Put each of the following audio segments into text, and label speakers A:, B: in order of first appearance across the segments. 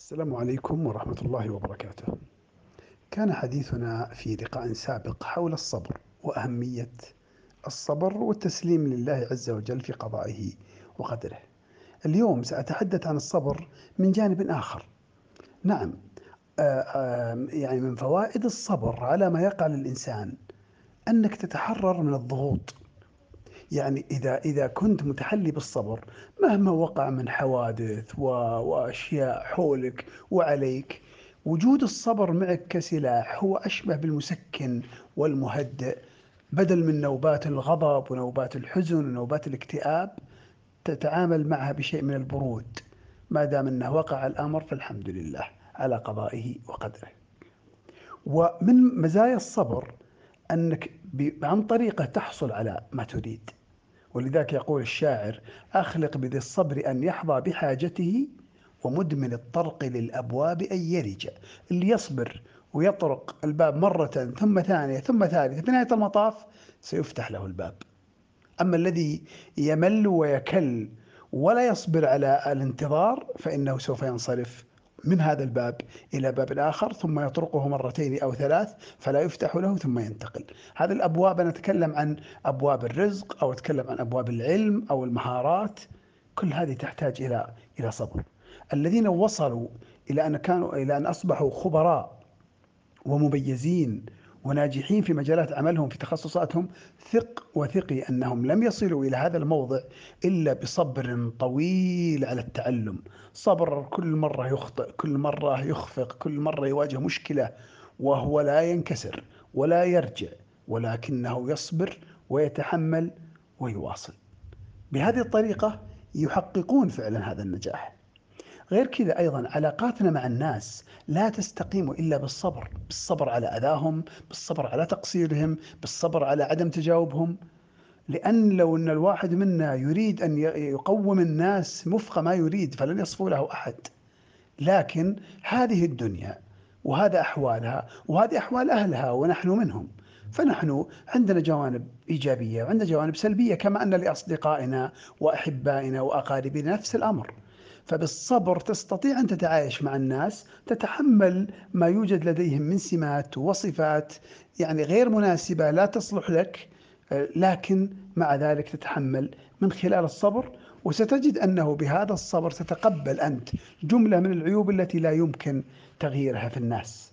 A: السلام عليكم ورحمة الله وبركاته. كان حديثنا في لقاء سابق حول الصبر وأهمية الصبر والتسليم لله عز وجل في قضائه وقدره. اليوم سأتحدث عن الصبر من جانب آخر. نعم، آه، آه، يعني من فوائد الصبر على ما يقع للإنسان أنك تتحرر من الضغوط. يعني إذا إذا كنت متحلي بالصبر مهما وقع من حوادث وأشياء حولك وعليك وجود الصبر معك كسلاح هو أشبه بالمسكن والمهدئ. بدل من نوبات الغضب ونوبات الحزن ونوبات الاكتئاب تتعامل معها بشيء من البرود. ما دام أنه وقع الأمر فالحمد لله على قضائه وقدره. ومن مزايا الصبر أنك ب- عن طريقة تحصل على ما تريد. ولذلك يقول الشاعر أخلق بذي الصبر أن يحظى بحاجته ومدمن الطرق للأبواب أن يرج. اللي يصبر ويطرق الباب مرة ثم ثانية ثم ثالثة في نهاية المطاف سيفتح له الباب. أما الذي يمل ويكل ولا يصبر على الانتظار فإنه سوف ينصرف. من هذا الباب إلى باب آخر ثم يطرقه مرتين أو ثلاث فلا يفتح له ثم ينتقل. هذه الأبواب أنا أتكلم عن أبواب الرزق أو أتكلم عن أبواب العلم أو المهارات. كل هذه تحتاج إلى إلى صبر. الذين وصلوا إلى أن كانوا إلى أن أصبحوا خبراء ومميزين وناجحين في مجالات عملهم في تخصصاتهم ثق وثقي أنهم لم يصلوا إلى هذا الموضع إلا بصبر طويل على التعلم، صبر كل مرة يخطئ، كل مرة يخفق، كل مرة يواجه مشكلة وهو لا ينكسر ولا يرجع ولكنه يصبر ويتحمل ويواصل. بهذه الطريقة يحققون فعلا هذا النجاح. غير كذا أيضا علاقاتنا مع الناس لا تستقيم إلا بالصبر، بالصبر على اذاهم، بالصبر على تقصيرهم، بالصبر على عدم تجاوبهم. لأن لو إن الواحد منا يريد ي- يقوم الناس وفق ما يريد فلن يصفو له أحد. لكن هذه الدنيا وهذا أحوالها وهذه أحوال أهلها ونحن منهم. فنحن عندنا جوانب إيجابية وعندنا جوانب سلبية كما أن لأصدقائنا وأحبائنا وأقاربنا نفس الأمر. فبالصبر تستطيع أن تتعايش مع الناس، تتحمل ما يوجد لديهم من سمات وصفات يعني غير مناسبة لا تصلح لك، لكن مع ذلك تتحمل من خلال الصبر وستجد أنه بهذا الصبر تتقبل أنت جملة من العيوب التي لا يمكن تغييرها في الناس.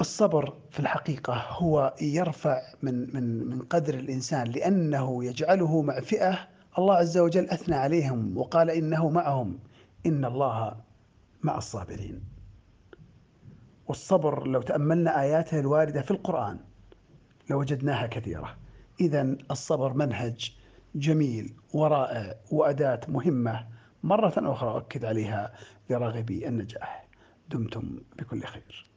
A: الصبر في الحقيقة هو يرفع من من من قدر الإنسان لأنه يجعله مع فئة الله عز وجل أثنى عليهم وقال إنه معهم إن الله مع الصابرين. والصبر لو تأملنا آياته الواردة في القرآن لوجدناها كثيرة. إذا الصبر منهج جميل ورائع وأداة مهمة مرة أخرى أؤكد عليها لراغبي النجاح. دمتم بكل خير.